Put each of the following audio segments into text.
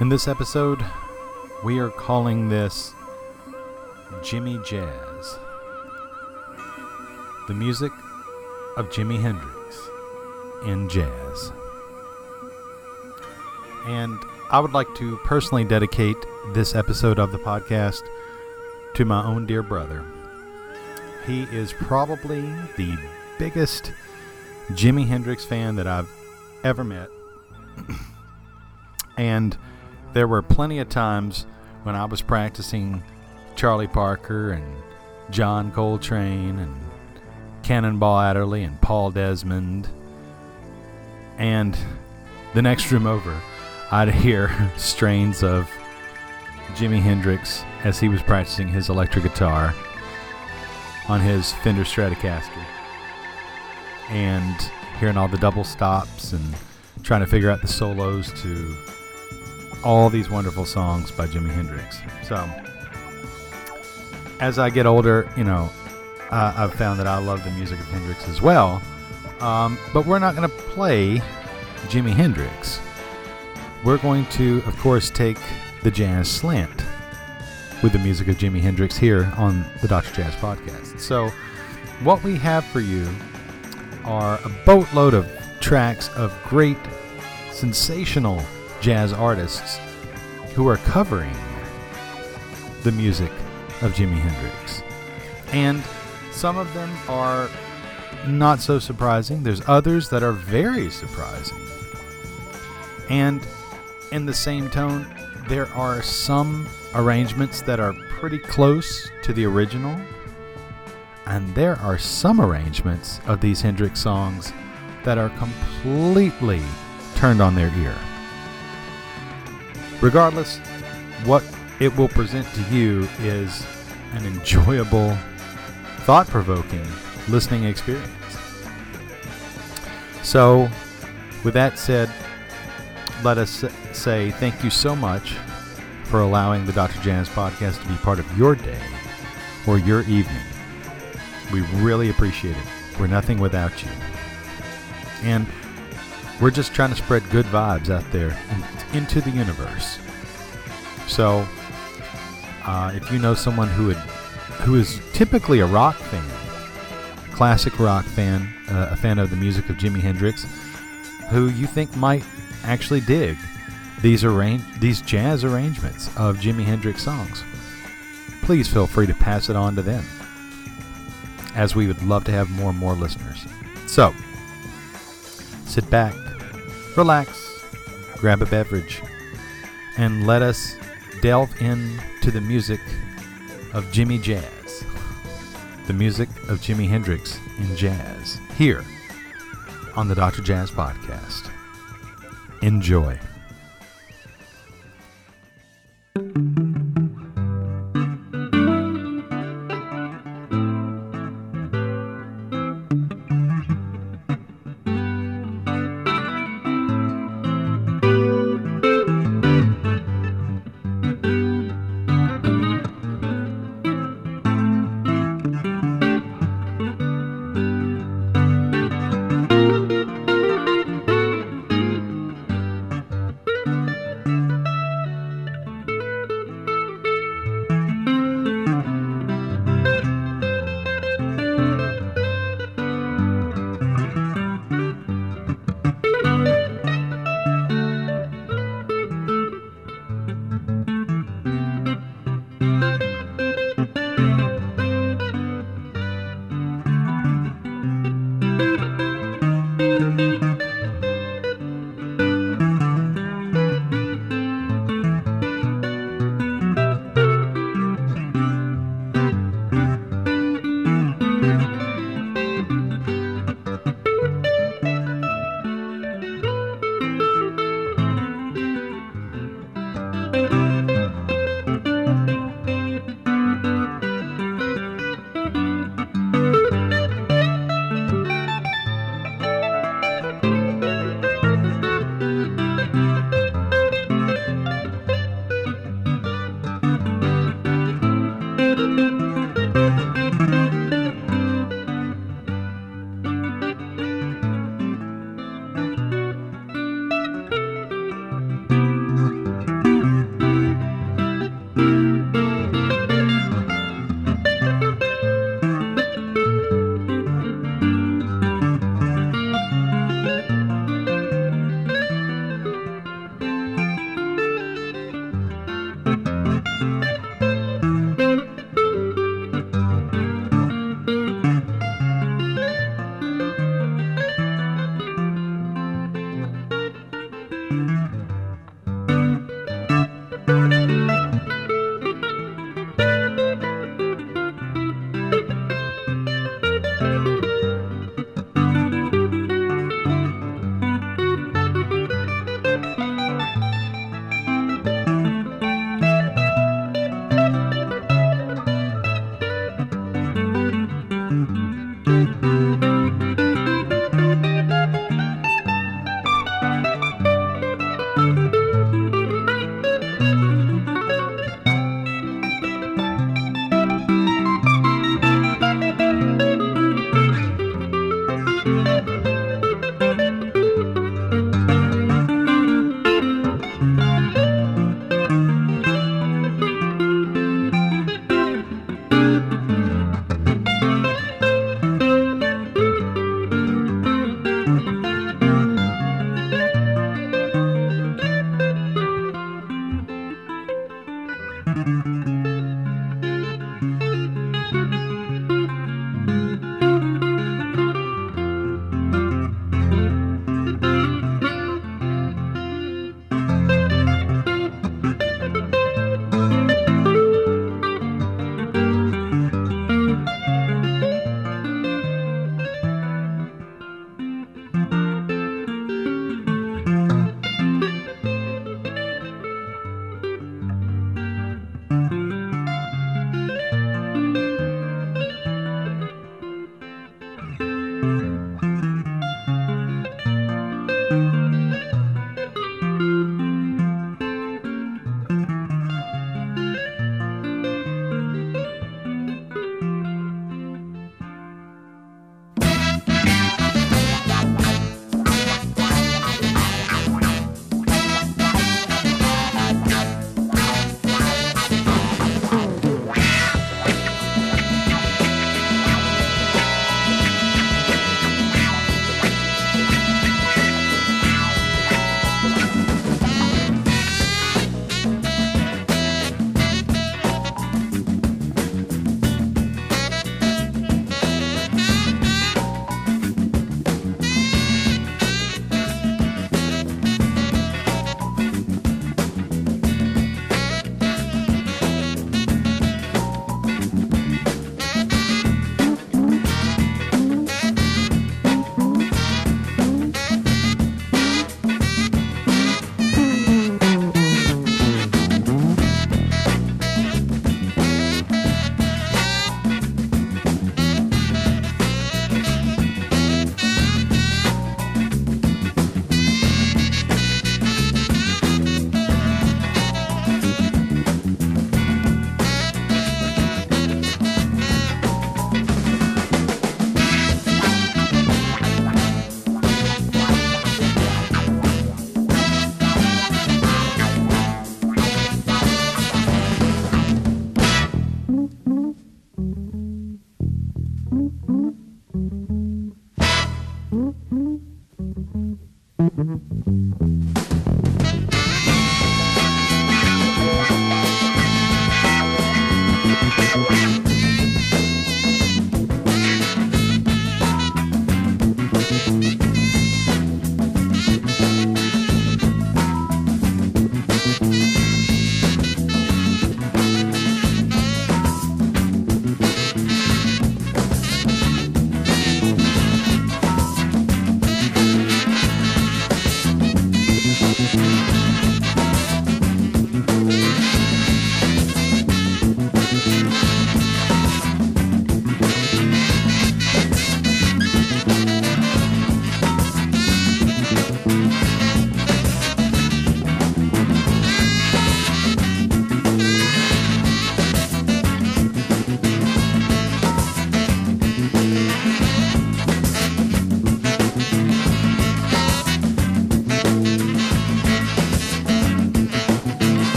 In this episode, we are calling this Jimi Jazz. The music of Jimi Hendrix in jazz. And I would like to personally dedicate this episode of the podcast to my own dear brother. He is probably the biggest Jimi Hendrix fan that I've ever met. and there were plenty of times when I was practicing Charlie Parker and John Coltrane and Cannonball Adderley and Paul Desmond. And the next room over, I'd hear strains of Jimi Hendrix as he was practicing his electric guitar on his Fender Stratocaster. And hearing all the double stops and trying to figure out the solos to all these wonderful songs by Jimi Hendrix. So, as I get older, you know, uh, I've found that I love the music of Hendrix as well. Um, but we're not going to play Jimi Hendrix. We're going to, of course, take the jazz slant with the music of Jimi Hendrix here on the Dr. Jazz podcast. So, what we have for you are a boatload of tracks of great, sensational jazz artists who are covering the music of Jimi Hendrix. And some of them are not so surprising. There's others that are very surprising. And in the same tone, there are some arrangements that are pretty close to the original. And there are some arrangements of these Hendrix songs that are completely turned on their ear. Regardless, what it will present to you is an enjoyable, thought provoking listening experience. So, with that said, let us say thank you so much for allowing the Dr. Jazz podcast to be part of your day or your evening. We really appreciate it. We're nothing without you. And we're just trying to spread good vibes out there into the universe. So, uh, if you know someone who would, who is typically a rock fan, classic rock fan, uh, a fan of the music of Jimi Hendrix, who you think might actually dig these arrange these jazz arrangements of Jimi Hendrix songs, please feel free to pass it on to them, as we would love to have more and more listeners. So, sit back, relax, grab a beverage, and let us delve into the music of Jimi Jazz, the music of Jimi Hendrix in jazz, here on the Dr. Jazz Podcast. Enjoy.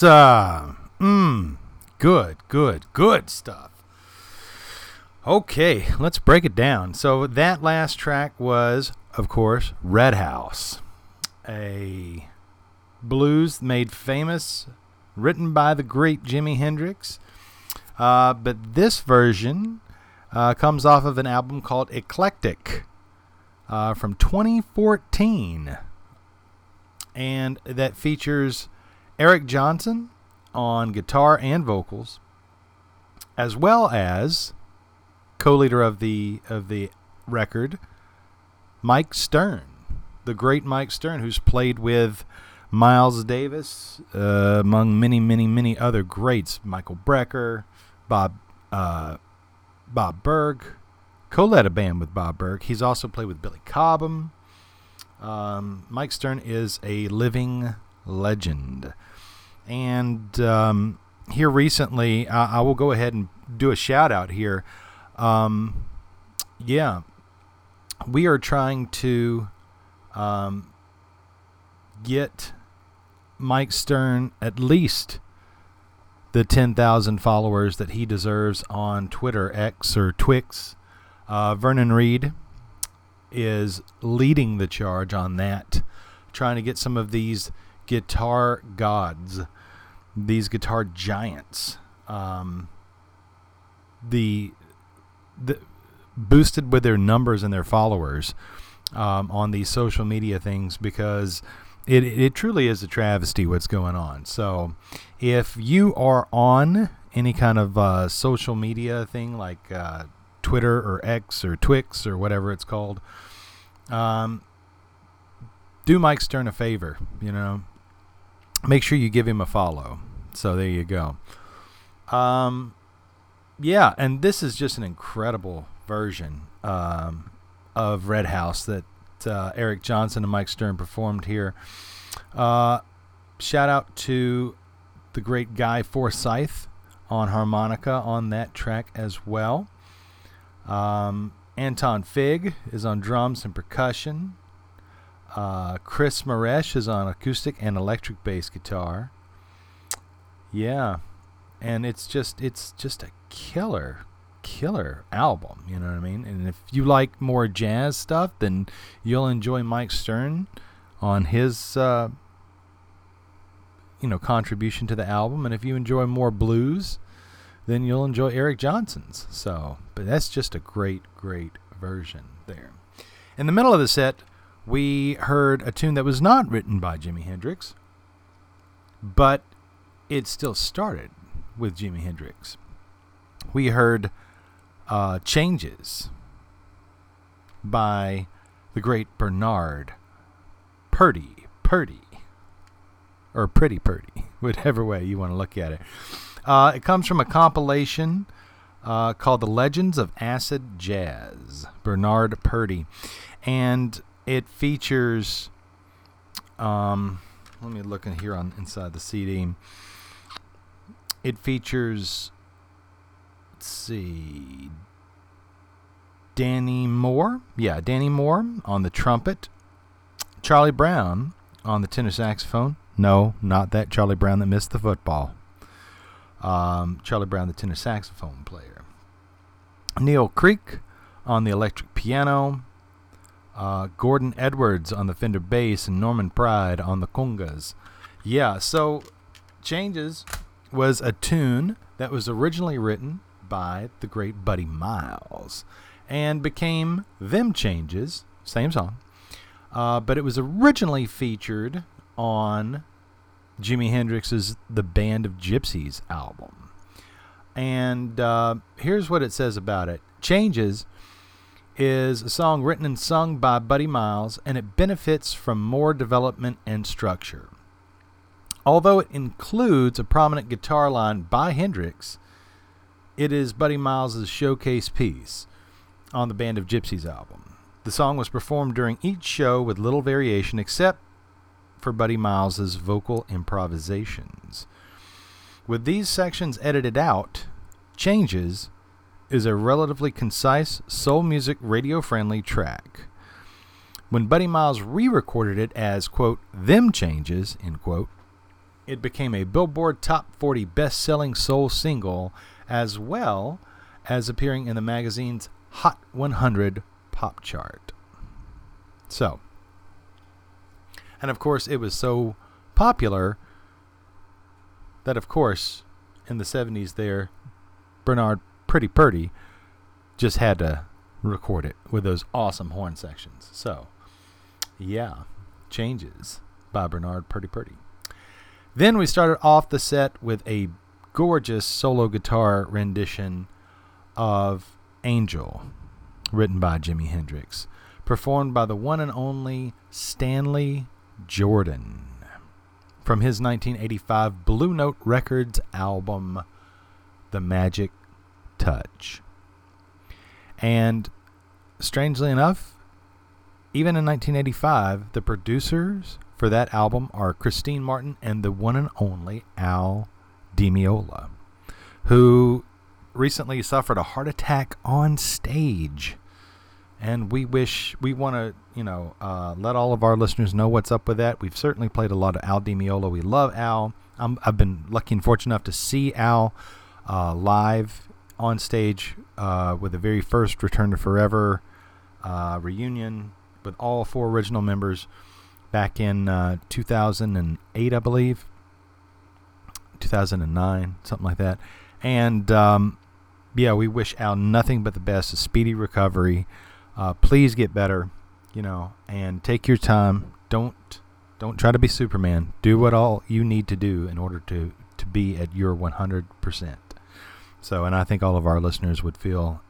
Yes, sir. Mmm. Good, good, good stuff. Okay, let's break it down. So that last track was, of course, Red House, a blues made famous, written by the great Jimi Hendrix. Uh, but this version uh, comes off of an album called Eclectic uh, from 2014, and that features Eric Johnson on guitar and vocals, as well as co-leader of the of the record, Mike Stern, the great Mike Stern, who's played with Miles Davis, uh, among many, many, many other greats, Michael Brecker, Bob uh, Bob Berg, co-led a band with Bob Berg. He's also played with Billy Cobham. Um, Mike Stern is a living legend. And um, here recently, I, I will go ahead and do a shout out here. Um, yeah, we are trying to um, get Mike Stern at least the 10,000 followers that he deserves on Twitter, X, or Twix. Uh, Vernon Reid is leading the charge on that, trying to get some of these guitar gods, these guitar giants, um, the the boosted with their numbers and their followers um, on these social media things because it, it truly is a travesty what's going on. So, if you are on any kind of uh, social media thing like uh, Twitter or X or Twix or whatever it's called, um, do Mike Stern a favor. You know, make sure you give him a follow. So there you go. Um, yeah, and this is just an incredible version um, of Red House that uh, Eric Johnson and Mike Stern performed here. Uh, shout out to the great Guy Forsyth on harmonica on that track as well. Um, Anton Fig is on drums and percussion. Uh, Chris Maresh is on acoustic and electric bass guitar. Yeah, and it's just it's just a killer killer album you know what i mean? And if you like more jazz stuff then you'll enjoy mike stern on his uh, you know contribution to the album. And if you enjoy more blues then you'll enjoy eric johnson's. So but that's just a great great version there. In the middle of the set we heard a tune that was not written by jimi hendrix but it still started with Jimi Hendrix. We heard uh, Changes by the great Bernard Purdie, Purdie, or Pretty Purdie, whatever way you want to look at it. Uh, it comes from a compilation uh, called The Legends of Acid Jazz, Bernard Purdie. And it features, um, let me look in here on inside the CD it features, let's see, Danny Moore. Yeah, Danny Moore on the trumpet. Charlie Brown on the tenor saxophone. No, not that Charlie Brown that missed the football. Um, Charlie Brown, the tenor saxophone player. Neal Creque on the electric piano. Uh, Gordon Edwards on the Fender bass and Norman Pride on the congas. Yeah, so changes was a tune that was originally written by the great Buddy Miles and became Them Changes, same song, uh, but it was originally featured on Jimi Hendrix's The Band of Gypsys album. And uh, here's what it says about it Changes is a song written and sung by Buddy Miles, and it benefits from more development and structure. Although it includes a prominent guitar line by Hendrix, it is Buddy Miles' showcase piece on the Band of Gypsys album. The song was performed during each show with little variation except for Buddy Miles' vocal improvisations. With these sections edited out, Changes is a relatively concise soul music radio friendly track. When Buddy Miles re recorded it as, quote, them changes, end quote, it became a Billboard Top 40 best selling soul single, as well as appearing in the magazine's Hot 100 pop chart. So, and of course, it was so popular that, of course, in the 70s, there, Bernard Pretty Purdie just had to record it with those awesome horn sections. So, yeah, Changes by Bernard Purdie Purdie. Then we started off the set with a gorgeous solo guitar rendition of Angel, written by Jimi Hendrix, performed by the one and only Stanley Jordan from his 1985 Blue Note Records album, The Magic Touch. And strangely enough, even in 1985, the producers for that album are Christine Martin and the one and only Al Di Meola, who recently suffered a heart attack on stage. and we wish we want to you know uh, let all of our listeners know what's up with that. We've certainly played a lot of Al Di Meola. We love Al. i have been lucky and fortunate enough to see Al uh, live on stage uh, with the very first Return to Forever uh, reunion with all four original members back in uh, 2008, I believe, 2009, something like that. And um, yeah, we wish Al nothing but the best, a speedy recovery. Uh, please get better, you know, and take your time. Don't don't try to be Superman. Do what all you need to do in order to to be at your 100%. So, and I think all of our listeners would feel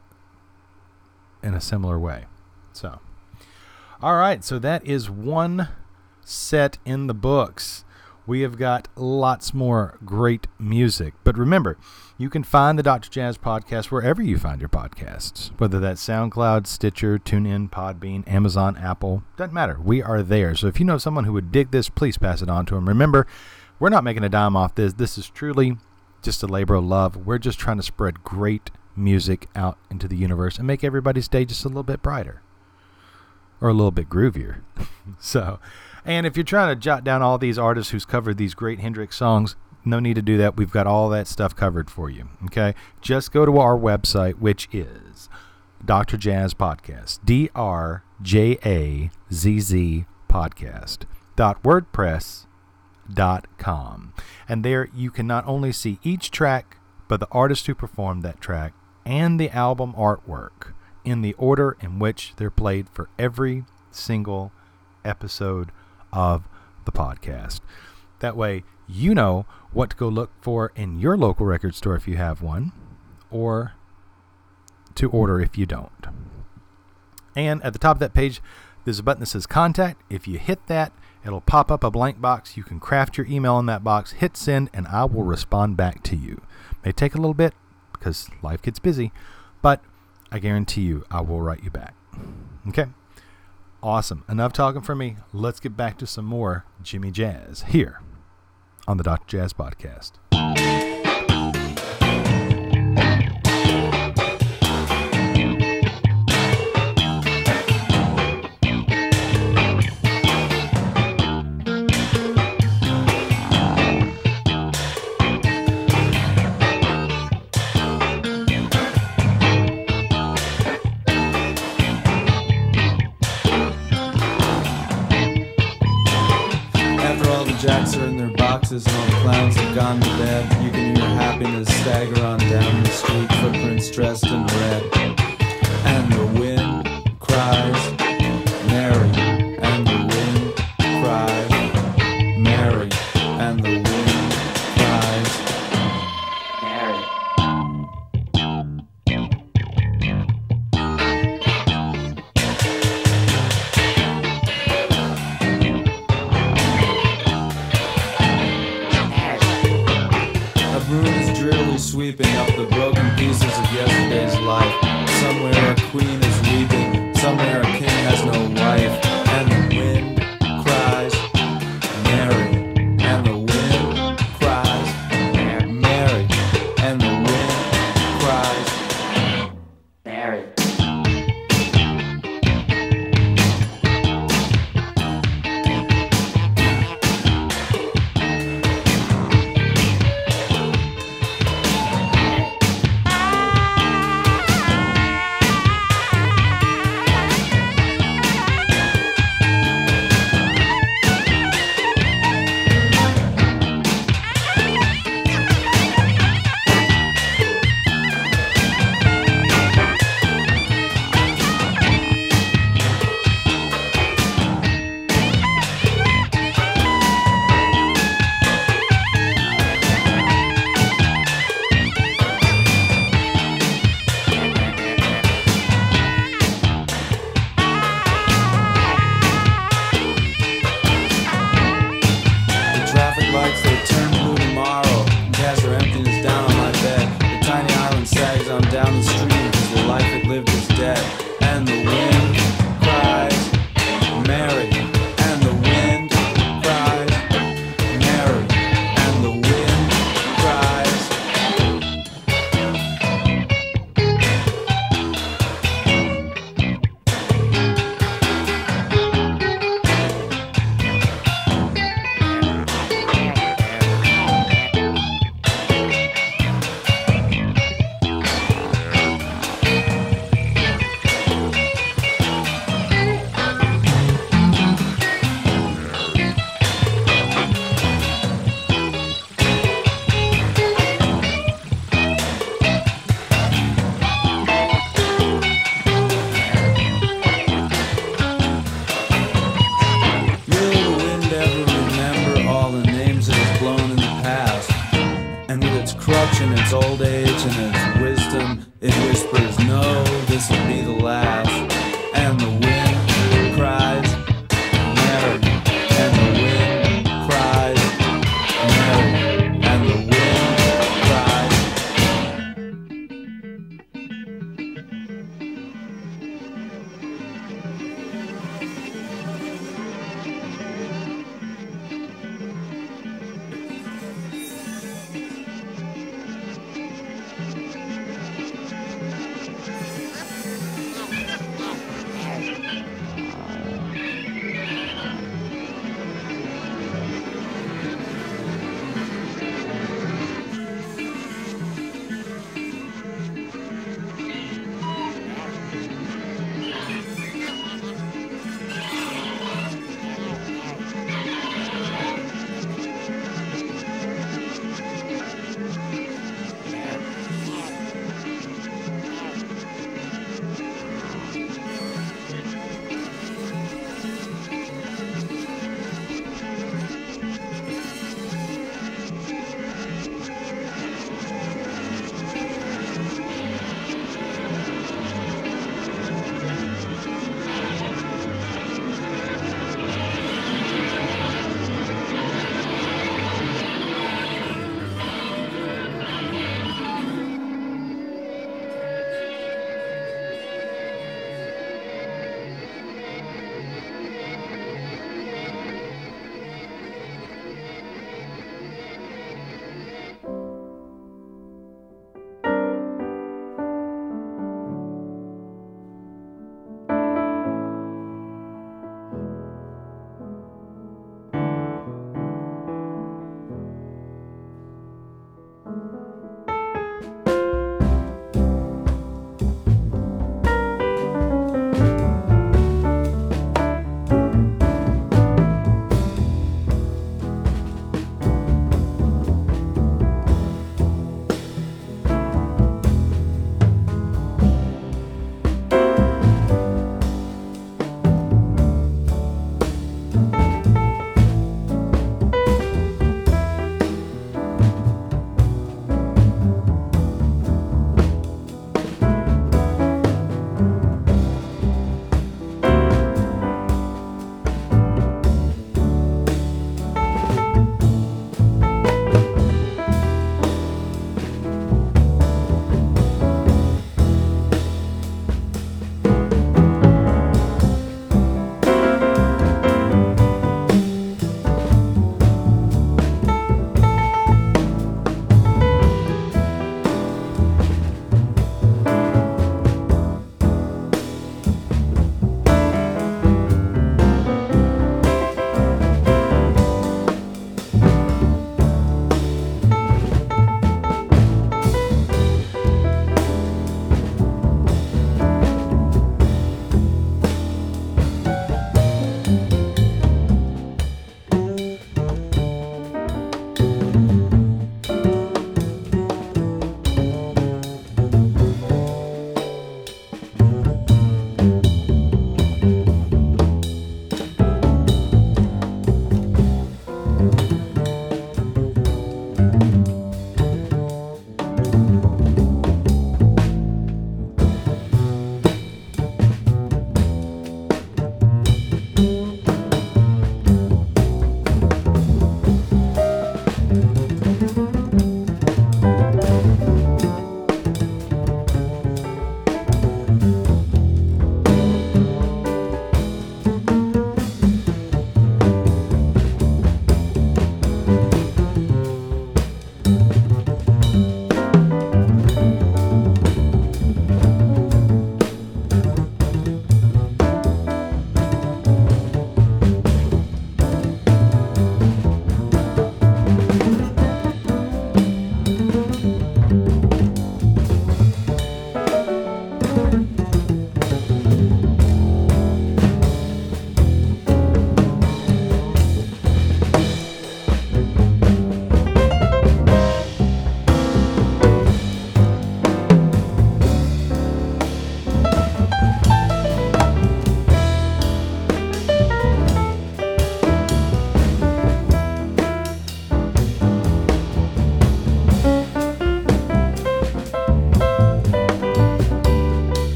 in a similar way. So, all right, so that is one set in the books. We have got lots more great music. But remember, you can find the Dr. Jazz podcast wherever you find your podcasts, whether that's SoundCloud, Stitcher, TuneIn, Podbean, Amazon, Apple. Doesn't matter. We are there. So if you know someone who would dig this, please pass it on to them. Remember, we're not making a dime off this. This is truly just a labor of love. We're just trying to spread great music out into the universe and make everybody's day just a little bit brighter or a little bit groovier. so, and if you're trying to jot down all these artists who's covered these great Hendrix songs, no need to do that. We've got all that stuff covered for you. Okay? Just go to our website, which is Dr. Jazz Podcast. D R J A Z Z Podcast. Dot WordPress dot com. And there you can not only see each track, but the artist who performed that track and the album artwork in the order in which they're played for every single episode of the podcast. That way, you know what to go look for in your local record store if you have one, or to order if you don't. And at the top of that page, there's a button that says Contact. If you hit that, it'll pop up a blank box. You can craft your email in that box, hit send, and I will respond back to you. May take a little bit because life gets busy, but I guarantee you I will write you back. Okay? Awesome. Enough talking for me. Let's get back to some more Jimi Jazz here on the Dr. Jazz Podcast. Boxes and all the clowns have gone to bed. You can hear happiness stagger on down the street, footprints dressed in red.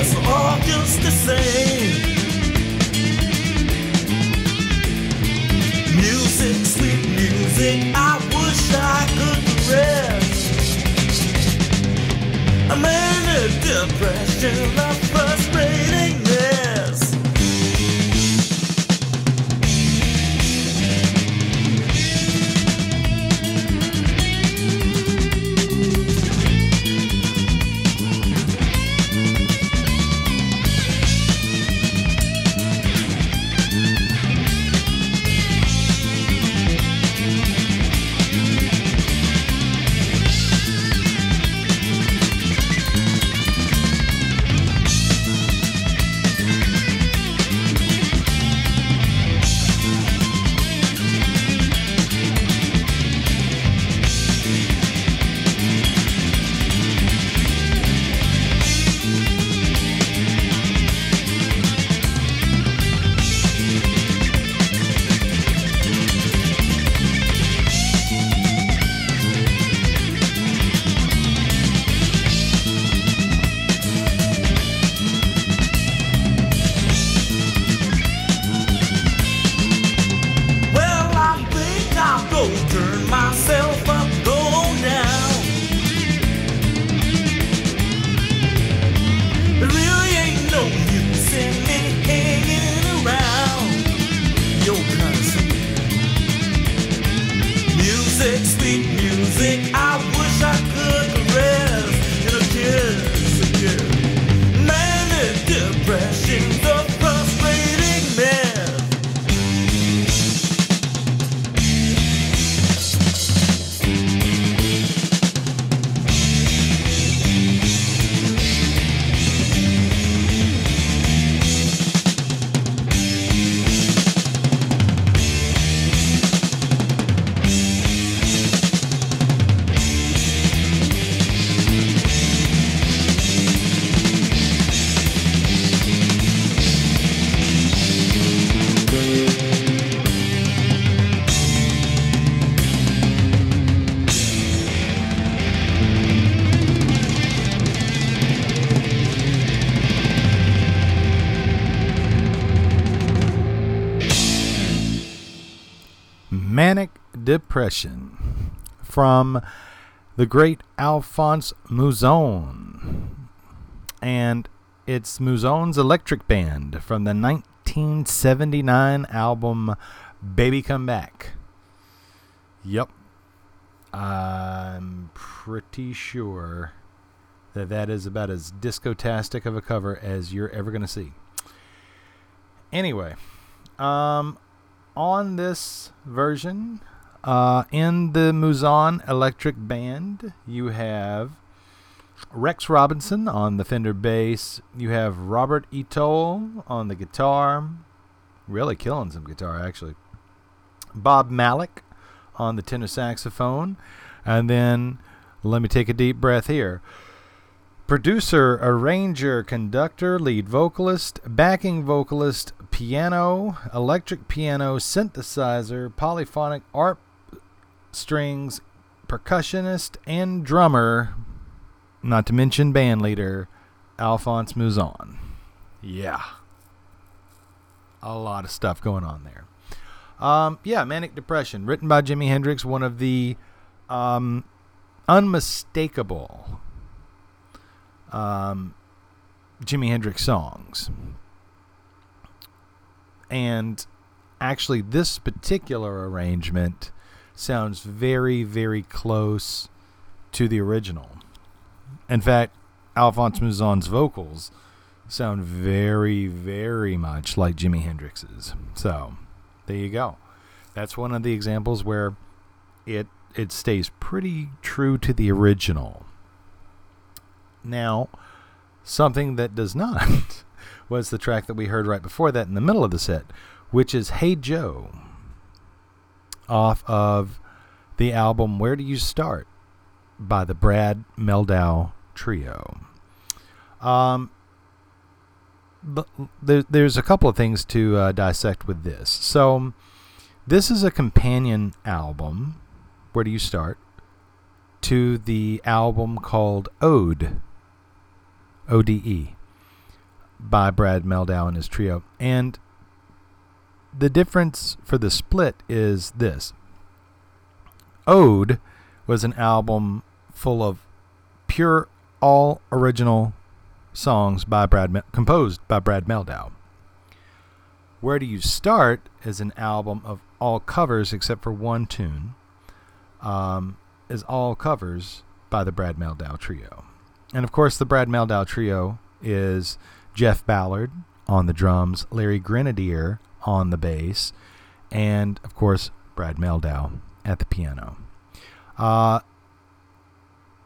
It's all just the same. Music, sweet music, I wish I could rest. I'm in a depression of frustrating Depression from the great Alphonse Mouzon. And it's Mouzon's Electric Band from the 1979 album Baby Come Back. Yep. I'm pretty sure that that is about as discotastic of a cover as you're ever going to see. Anyway, um, on this version, uh, in the Mouzon Electric Band, you have Rex Robinson on the Fender bass. You have Robert Eto'o on the guitar. Really killing some guitar, actually. Bob Malach on the tenor saxophone. And then, let me take a deep breath here. Producer, arranger, conductor, lead vocalist, backing vocalist, piano, electric piano, synthesizer, polyphonic arp strings, percussionist, and drummer, not to mention band leader, Alphonse Mouzon. Yeah. A lot of stuff going on there. Um, yeah, Manic Depression, written by Jimi Hendrix, one of the um, unmistakable um, Jimi Hendrix songs. And actually, this particular arrangement sounds very, very close to the original. In fact, Alphonse Mouzon's vocals sound very, very much like Jimi Hendrix's. So, there you go. That's one of the examples where it it stays pretty true to the original. Now, something that does not was the track that we heard right before that in the middle of the set, which is Hey Joe off of the album Where Do You Start by the Brad Mehldau Trio. Um, there, there's a couple of things to uh, dissect with this. So, this is a companion album. Where do you start? To the album called Ode, O D E, by Brad Mehldau and his trio. And the difference for the split is this Ode was an album full of pure, all original songs by Brad, composed by Brad Mehldau. Where Do You Start is an album of all covers except for one tune, um, is all covers by the Brad Mehldau Trio. And of course, the Brad Mehldau Trio is Jeff Ballard on the drums, Larry Grenadier on the bass, and of course, Brad Mehldau at the piano. Uh,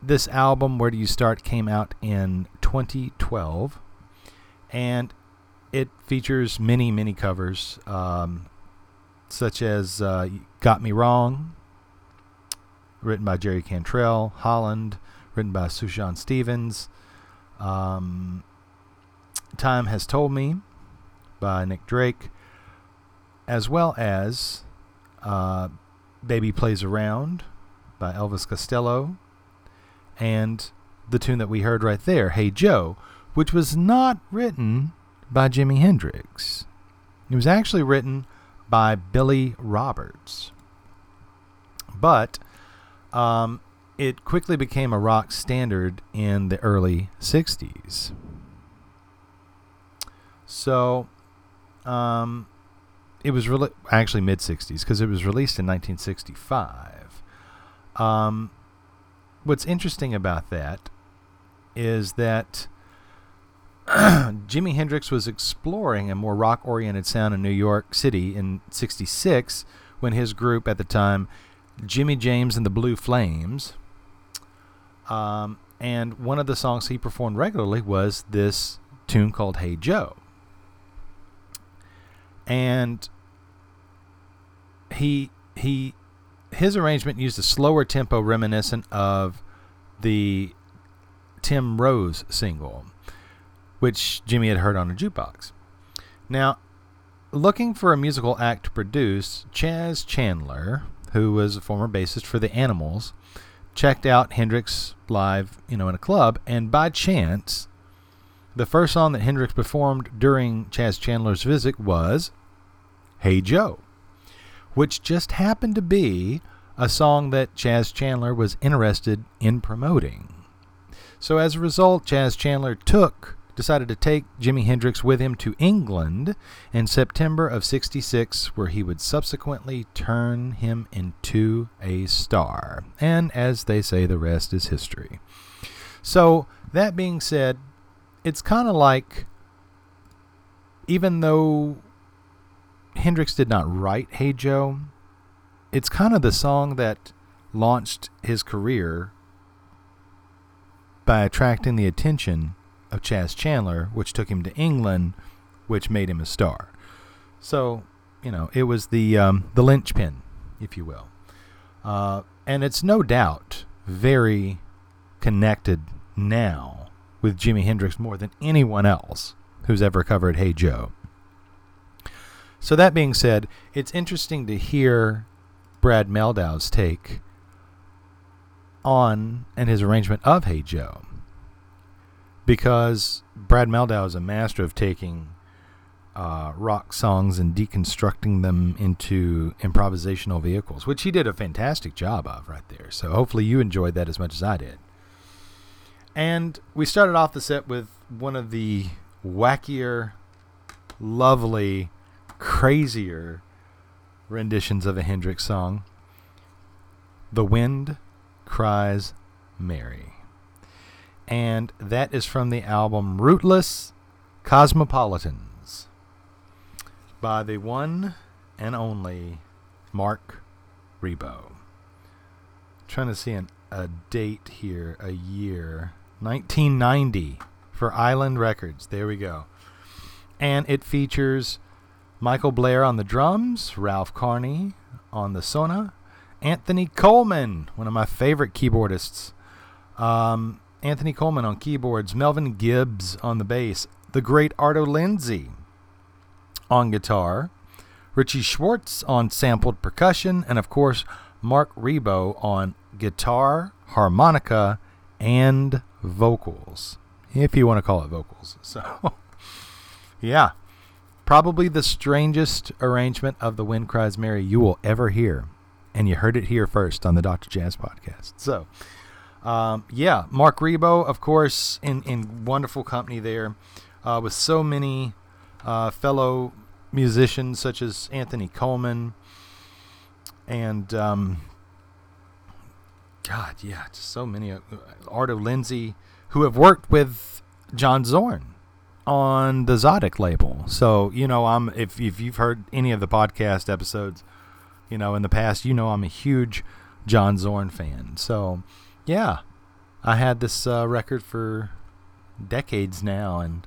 this album, Where Do You Start, came out in 2012, and it features many, many covers, um, such as uh, Got Me Wrong, written by Jerry Cantrell, Holland, written by Sufjan Stevens, um, Time Has Told Me by Nick Drake, as well as uh, Baby Plays Around by Elvis Costello, and the tune that we heard right there, Hey Joe, which was not written by Jimi Hendrix. It was actually written by Billy Roberts. But um, it quickly became a rock standard in the early 60s. So, um, it was really actually mid 60s because it was released in 1965. Um, what's interesting about that is that Jimi Hendrix was exploring a more rock oriented sound in New York City in 66 when his group at the time, Jimmy James and the Blue Flames, um, and one of the songs he performed regularly was this tune called Hey Joe. And he he his arrangement used a slower tempo reminiscent of the Tim Rose single, which Jimi had heard on a jukebox. Now, looking for a musical act to produce, Chas Chandler, who was a former bassist for the Animals, checked out Hendrix live, you know, in a club, and by chance, the first song that Hendrix performed during Chas Chandler's visit was Hey Joe, which just happened to be a song that Chas Chandler was interested in promoting. So as a result, Chas Chandler took decided to take Jimi Hendrix with him to England in September of 66 where he would subsequently turn him into a star. And as they say the rest is history. So, that being said, it's kind of like even though Hendrix did not write Hey Joe, it's kind of the song that launched his career by attracting the attention of Chas Chandler, which took him to England, which made him a star. So, you know, it was the um, the linchpin, if you will, uh, and it's no doubt very connected now with Jimi Hendrix more than anyone else who's ever covered Hey Joe. So that being said, it's interesting to hear Brad Mehldau's take on and his arrangement of Hey Joe. Because Brad Mehldau is a master of taking uh, rock songs and deconstructing them into improvisational vehicles, which he did a fantastic job of right there. So hopefully you enjoyed that as much as I did. And we started off the set with one of the wackier, lovely, crazier renditions of a Hendrix song. The Wind Cries Mary. And that is from the album Rootless, Cosmopolitans by the one and only Marc Ribot. Trying to see an, a date here, a year. 1990 for Island Records. There we go. And it features Michael Blair on the drums, Ralph Carney on the sona, Anthony Coleman, one of my favorite keyboardists. Um, Anthony Coleman on keyboards, Melvin Gibbs on the bass, the great Arto Lindsay on guitar, Richie Schwartz on sampled percussion, and of course, Marc Ribot on guitar, harmonica, and vocals. If you want to call it vocals. So, yeah. Probably the strangest arrangement of The Wind Cries Mary you will ever hear. And you heard it here first on the Dr. Jazz podcast. So, um, yeah, Marc Ribot, of course, in, in wonderful company there uh, with so many uh, fellow musicians such as Anthony Coleman and um, God, yeah, just so many. Uh, Arto Lindsay, who have worked with John Zorn on the Tzadik label. So you know, I'm if if you've heard any of the podcast episodes, you know, in the past, you know, I'm a huge John Zorn fan. So yeah, I had this uh, record for decades now, and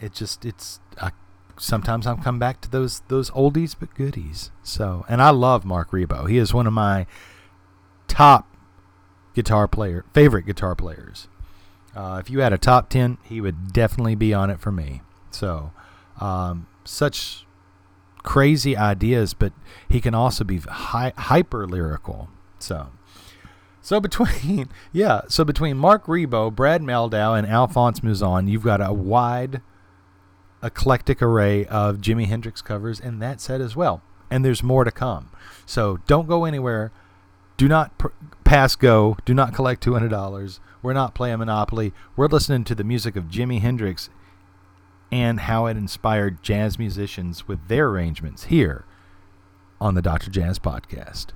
it just it's I, sometimes I'm come back to those those oldies but goodies. So and I love Marc Ribot. He is one of my top guitar player favorite guitar players. Uh, if you had a top ten, he would definitely be on it for me. So um, such crazy ideas, but he can also be hi- hyper lyrical. So. So between yeah, so between Marc Ribot, Brad Mehldau, and Alphonse Mouzon, you've got a wide, eclectic array of Jimi Hendrix covers in that set as well, and there's more to come. So don't go anywhere. Do not pr- pass go. Do not collect two hundred dollars. We're not playing Monopoly. We're listening to the music of Jimi Hendrix and how it inspired jazz musicians with their arrangements here on the Dr. Jazz Podcast.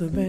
a band.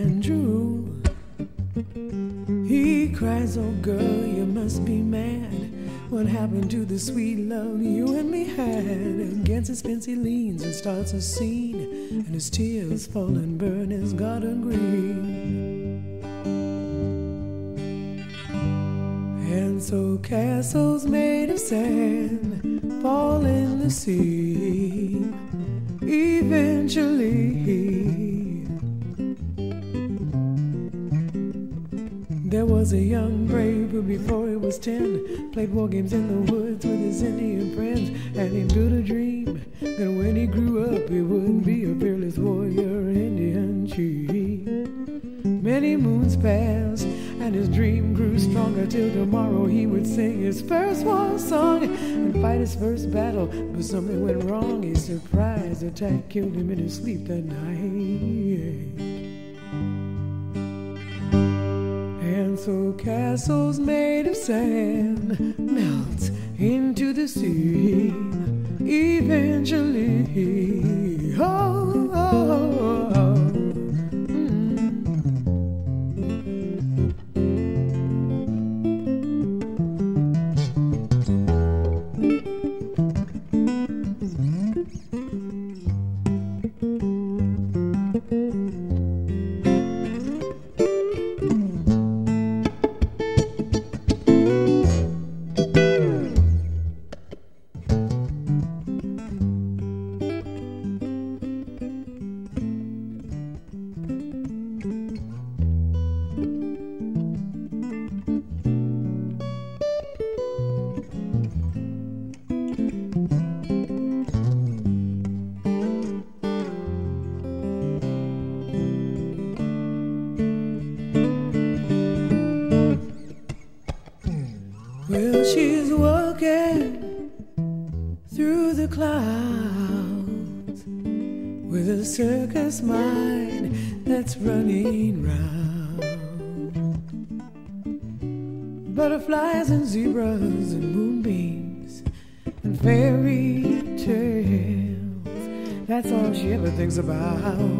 Mm-hmm. Things about.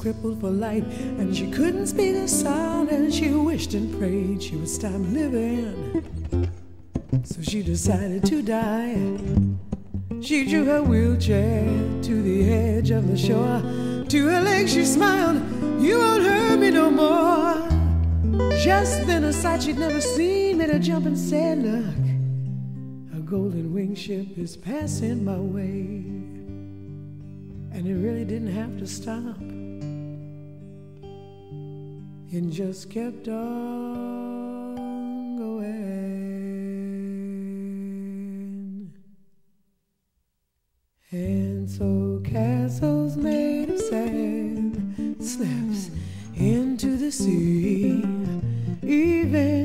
crippled for life, and she couldn't speak a sound, and she wished and prayed she would stop living. So she decided to die. She drew her wheelchair to the edge of the shore. To her legs she smiled, You won't hurt me no more. Just then a sight she'd never seen made her jump and said, Look, a golden winged ship is passing my way. And it really didn't have to stop and just kept on going. And so castles made of sand slips into the sea, even.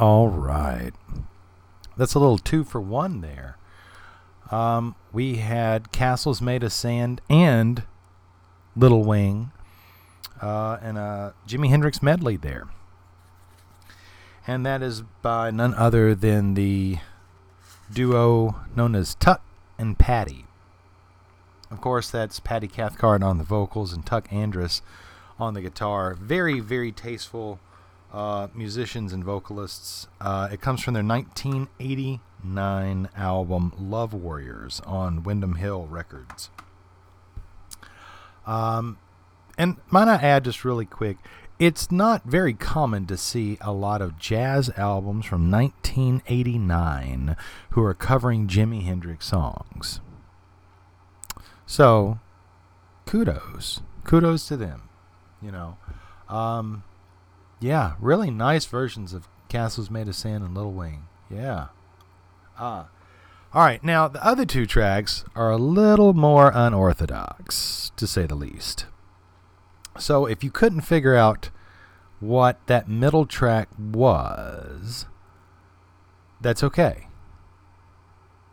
Right. That's a little two for one there. Um, we had Castles Made of Sand and Little Wing uh, and a Jimi Hendrix medley there. And that is by none other than the duo known as Tuck and Patti. Of course, that's Patti Cathcart on the vocals and Tuck Andress on the guitar. Very, very tasteful uh, musicians and vocalists. Uh, it comes from their 1989 album Love Warriors on Windham Hill Records. Um, and might I add, just really quick, it's not very common to see a lot of jazz albums from 1989 who are covering Jimi Hendrix songs. So, kudos. Kudos to them. You know. Um, yeah, really nice versions of Castles Made of Sand and Little Wing. Yeah. Ah. All right, now the other two tracks are a little more unorthodox, to say the least. So if you couldn't figure out what that middle track was, that's okay.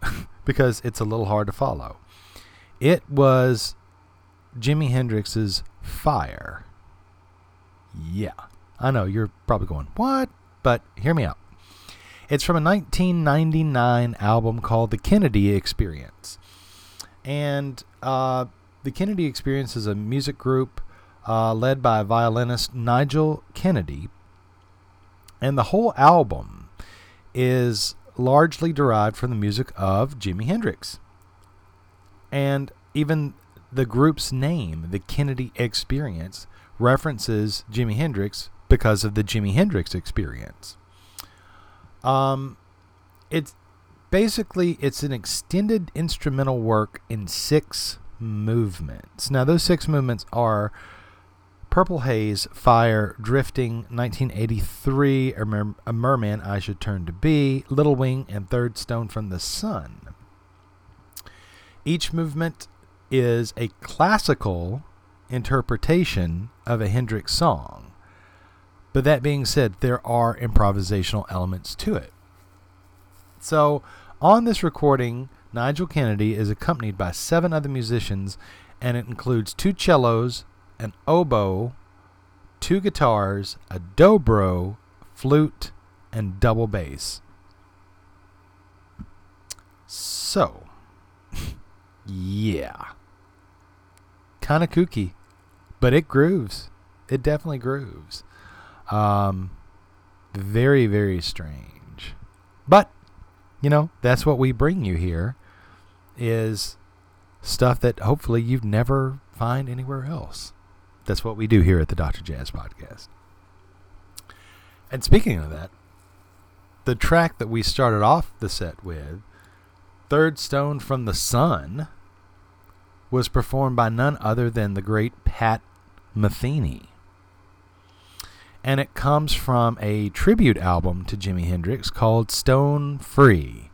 because it's a little hard to follow. It was Jimi Hendrix's Fire. Yeah. I know you're probably going, "What?" But hear me out. It's from a 1999 album called The Kennedy Experience. And uh, The Kennedy Experience is a music group uh, led by violinist Nigel Kennedy. And the whole album is largely derived from the music of Jimi Hendrix. And even the group's name, the Kennedy Experience, references Jimi Hendrix because of the Jimi Hendrix experience. Um, it's basically it's an extended instrumental work in six movements. Now those six movements are Purple Haze, Fire, Drifting, 1983, A, Mer- a Merman I Should Turn to Be, Little Wing, and Third Stone from the Sun. Each movement is a classical interpretation of a Hendrix song. But that being said, there are improvisational elements to it. So, on this recording, Nigel Kennedy is accompanied by seven other musicians, and it includes two cellos, an oboe, two guitars, a dobro, flute, and double bass. So, yeah. Kind of kooky, but it grooves. It definitely grooves. Um, very, very strange. But, you know, that's what we bring you here is stuff that hopefully you've never find anywhere else. That's what we do here at the Dr. Jazz Podcast. And speaking of that, the track that we started off the set with, Third Stone from the Sun, was performed by none other than the great Pat Metheny and it comes from a tribute album to Jimi Hendrix called Stone Free,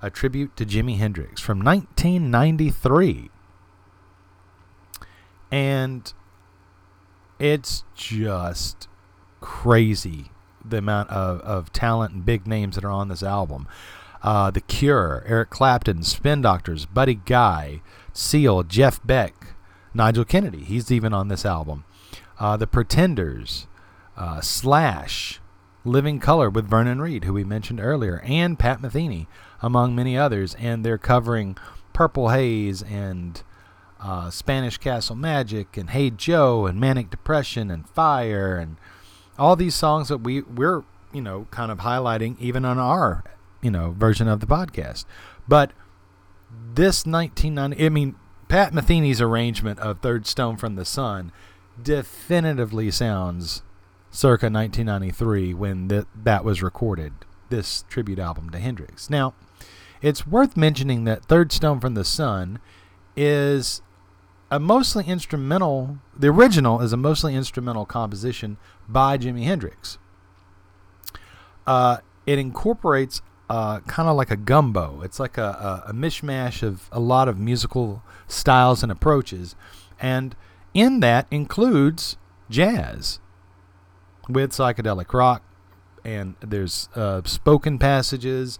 a tribute to Jimi Hendrix from 1993. And it's just crazy the amount of, of talent and big names that are on this album. Uh, the Cure, Eric Clapton, Spin Doctors, Buddy Guy, Seal, Jeff Beck, Nigel Kennedy. He's even on this album. Uh, the Pretenders, uh, Slash, Living Colour with Vernon Reid, who we mentioned earlier, and Pat Metheny, among many others. And they're covering Purple Haze and uh, Spanish Castle Magic and Hey Joe and Manic Depression and Fire and all these songs that we we're you know kind of highlighting even on our you know version of the podcast. But this 1990, I mean Pat Metheny's arrangement of Third Stone from the Sun definitively sounds circa 1993 when th- that was recorded, this tribute album to Hendrix. Now, it's worth mentioning that Third Stone from the Sun is a mostly instrumental, the original is a mostly instrumental composition by Jimi Hendrix. Uh, it incorporates uh, kind of like a gumbo. It's like a, a, a mishmash of a lot of musical styles and approaches. And in that includes jazz with psychedelic rock and there's uh, spoken passages,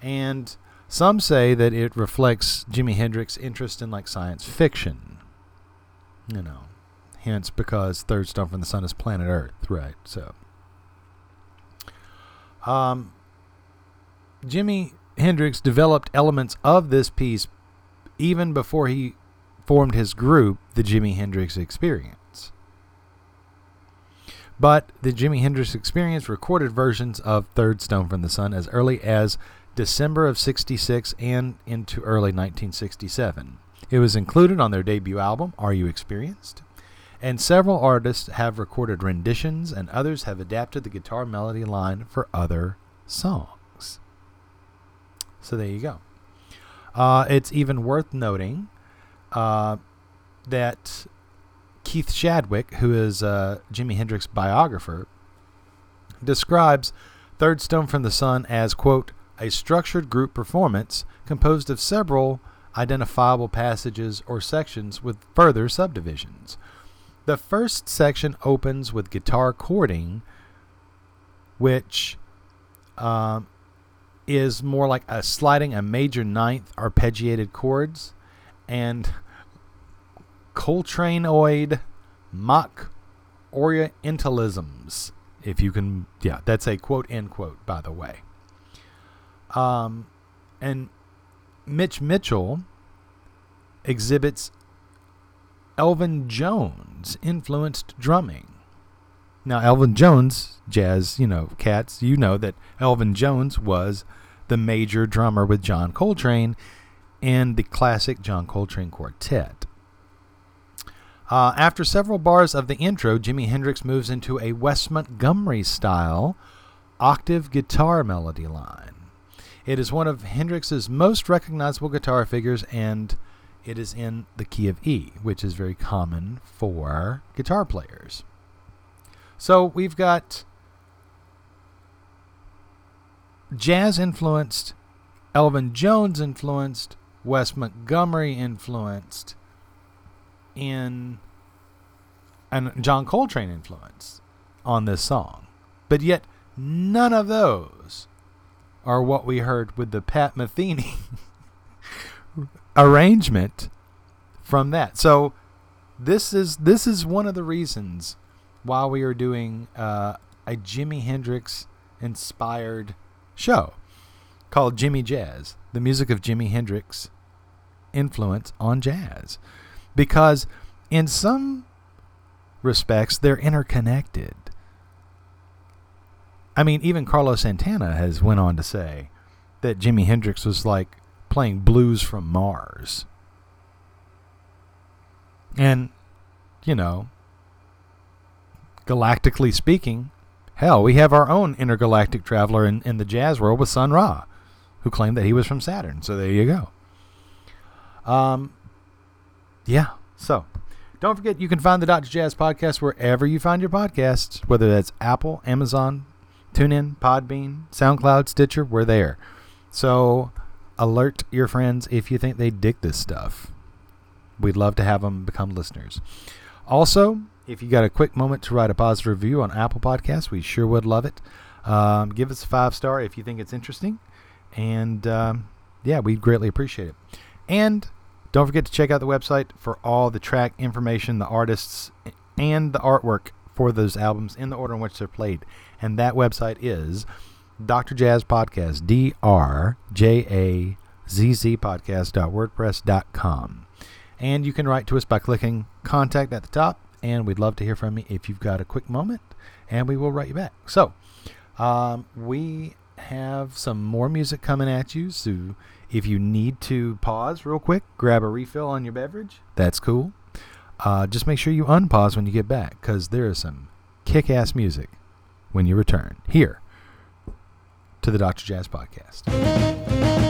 and some say that it reflects Jimi Hendrix's interest in like science fiction. You know, hence because Third Stone from the Sun is planet Earth, right? So, um, Jimi Hendrix developed elements of this piece even before he formed his group, the Jimi Hendrix Experience. But the Jimi Hendrix Experience recorded versions of Third Stone from the Sun as early as December of 66 and into early 1967. It was included on their debut album, Are You Experienced? And several artists have recorded renditions, and others have adapted the guitar melody line for other songs. So there you go. Uh, it's even worth noting uh, that Keith Shadwick, who is uh, Jimi Hendrix biographer, describes Third Stone from the Sun as, quote, a structured group performance composed of several identifiable passages or sections with further subdivisions. The first section opens with guitar chording, which um, is more like a sliding a major ninth arpeggiated chords and Coltraneoid mock orientalisms. If you can, yeah, that's a quote end quote, by the way. Um, and Mitch Mitchell exhibits Elvin Jones influenced drumming. Now, Elvin Jones, jazz, you know, cats, you know that Elvin Jones was the major drummer with John Coltrane in the classic John Coltrane Quartet. Uh, after several bars of the intro, Jimi Hendrix moves into a Wes Montgomery style octave guitar melody line. It is one of Hendrix's most recognizable guitar figures, and it is in the key of E, which is very common for guitar players. So we've got jazz influenced, Elvin Jones influenced, Wes Montgomery influenced, in and John Coltrane influence on this song. But yet none of those are what we heard with the Pat Metheny arrangement from that. So this is this is one of the reasons why we are doing uh, a Jimi Hendrix inspired show called Jimi Jazz, the music of Jimi Hendrix influence on jazz, because in some respects they're interconnected. I mean, even Carlos Santana has went on to say that Jimi Hendrix was like playing blues from Mars. And, you know, galactically speaking, hell, we have our own intergalactic traveler in, in the jazz world with Sun Ra, who claimed that he was from Saturn. So there you go. Um, yeah. So don't forget you can find the Dr. Jazz podcast wherever you find your podcasts, whether that's Apple, Amazon, TuneIn, Podbean, SoundCloud, Stitcher, we're there. So alert your friends if you think they dig this stuff. We'd love to have them become listeners. Also, if you got a quick moment to write a positive review on Apple Podcasts, we sure would love it. Um, give us a five star if you think it's interesting. And um, yeah, we'd greatly appreciate it. And don't forget to check out the website for all the track information, the artists, and the artwork for those albums in the order in which they're played. And that website is Dr. Jazz Podcast, D R J A Z Z podcast.wordpress.com. And you can write to us by clicking contact at the top. And we'd love to hear from you if you've got a quick moment, and we will write you back. So, um, we have some more music coming at you. So, if you need to pause real quick, grab a refill on your beverage, that's cool. Uh, just make sure you unpause when you get back because there is some kick ass music when you return here to the Dr. Jazz Podcast.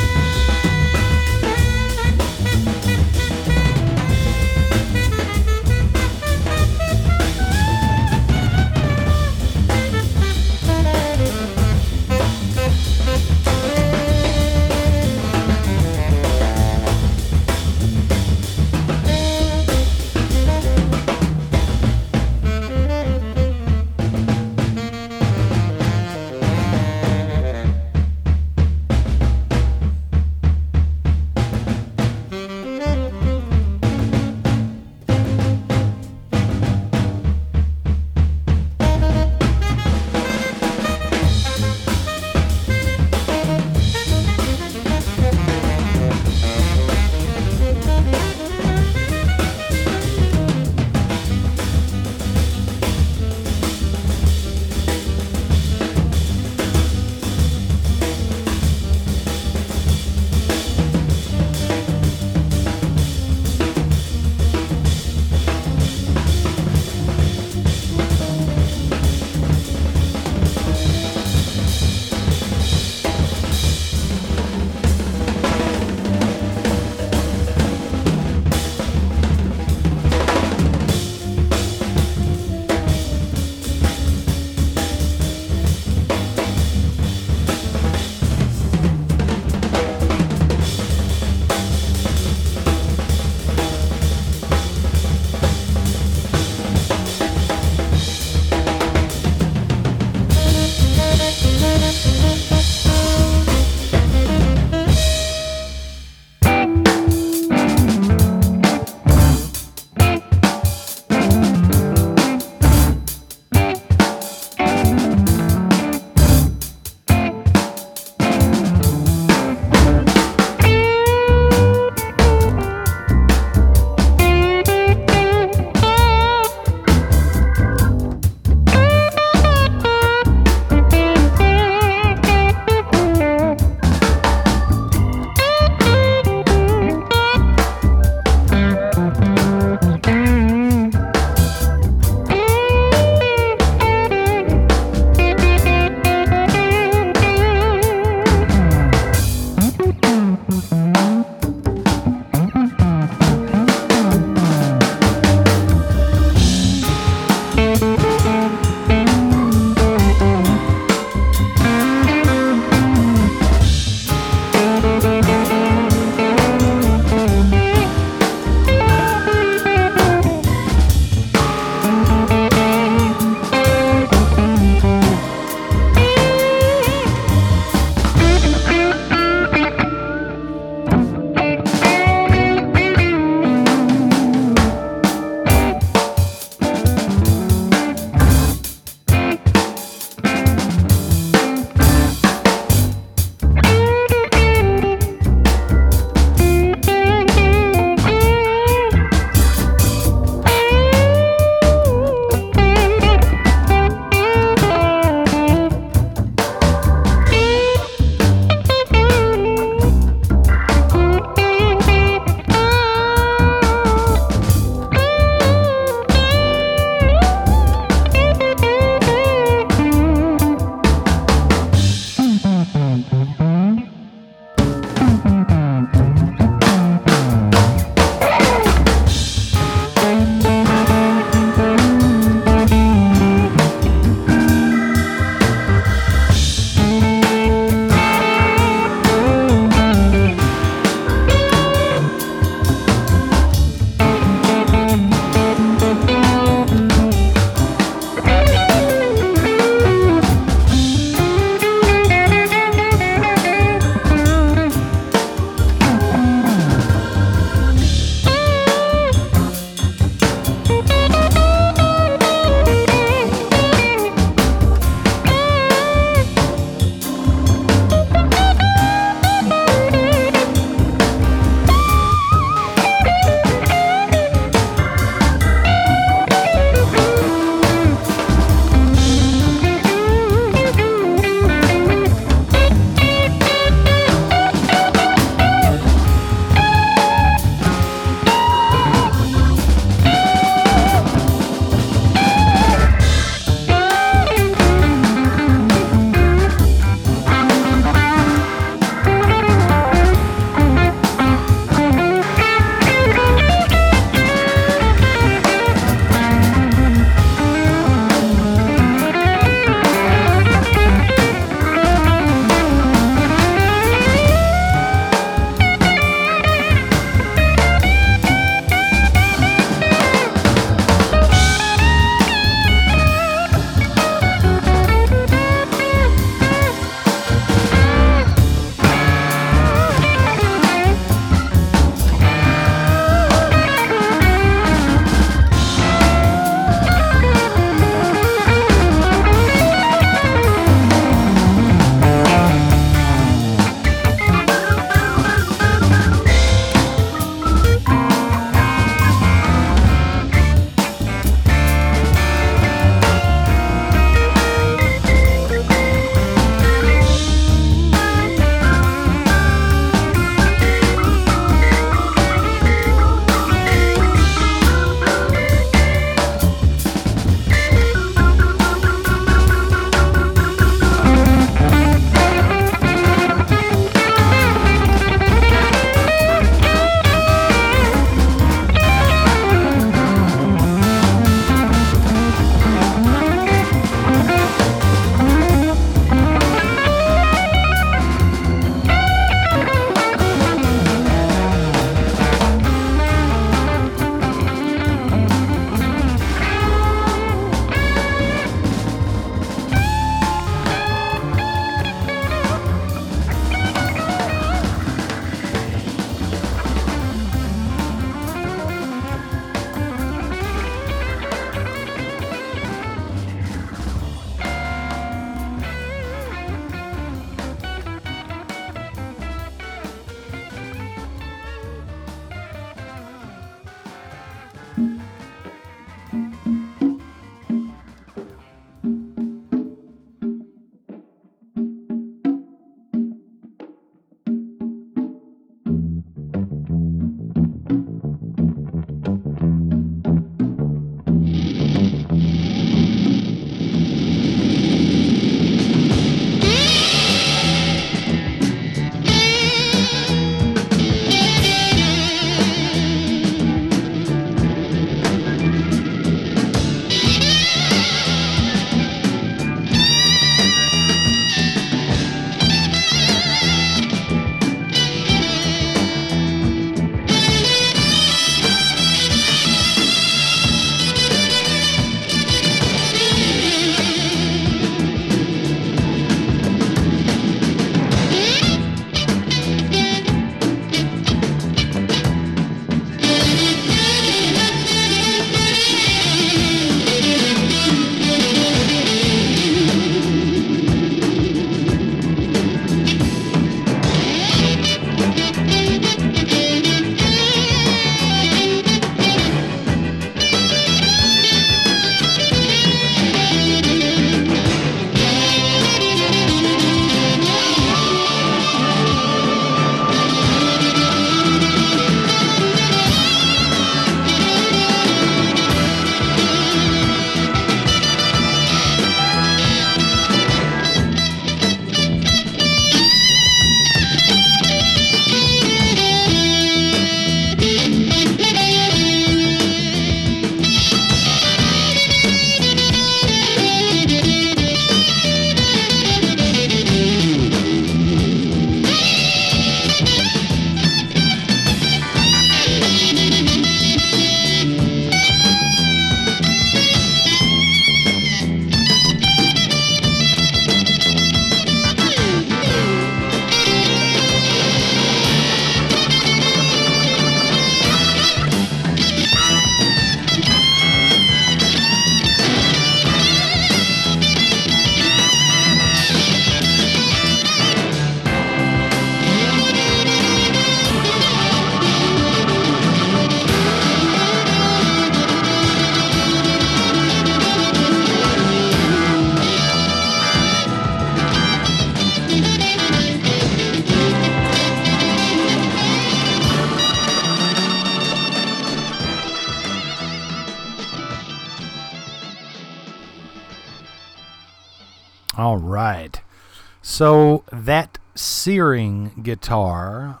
So that searing guitar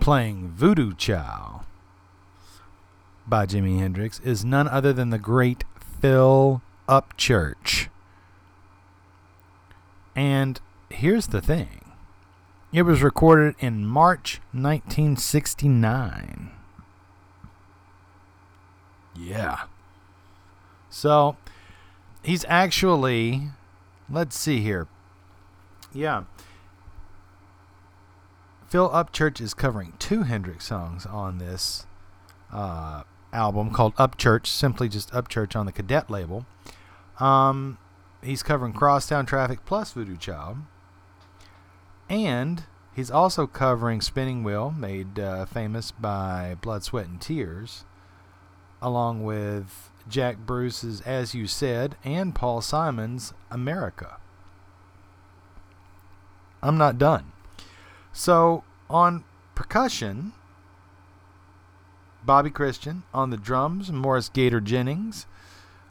playing Voodoo Child by Jimi Hendrix is none other than the great Phil Upchurch. And here's the thing it was recorded in March 1969. Yeah. So he's actually, let's see here. Yeah. Phil Upchurch is covering two Hendrix songs on this uh, album called Upchurch, simply just Upchurch on the Cadet label. Um, he's covering Crosstown Traffic plus Voodoo Child. And he's also covering Spinning Wheel, made uh, famous by Blood, Sweat, and Tears, along with Jack Bruce's As You Said and Paul Simon's America. I'm not done. So, on percussion, Bobby Christian. On the drums, Morris Gator Jennings.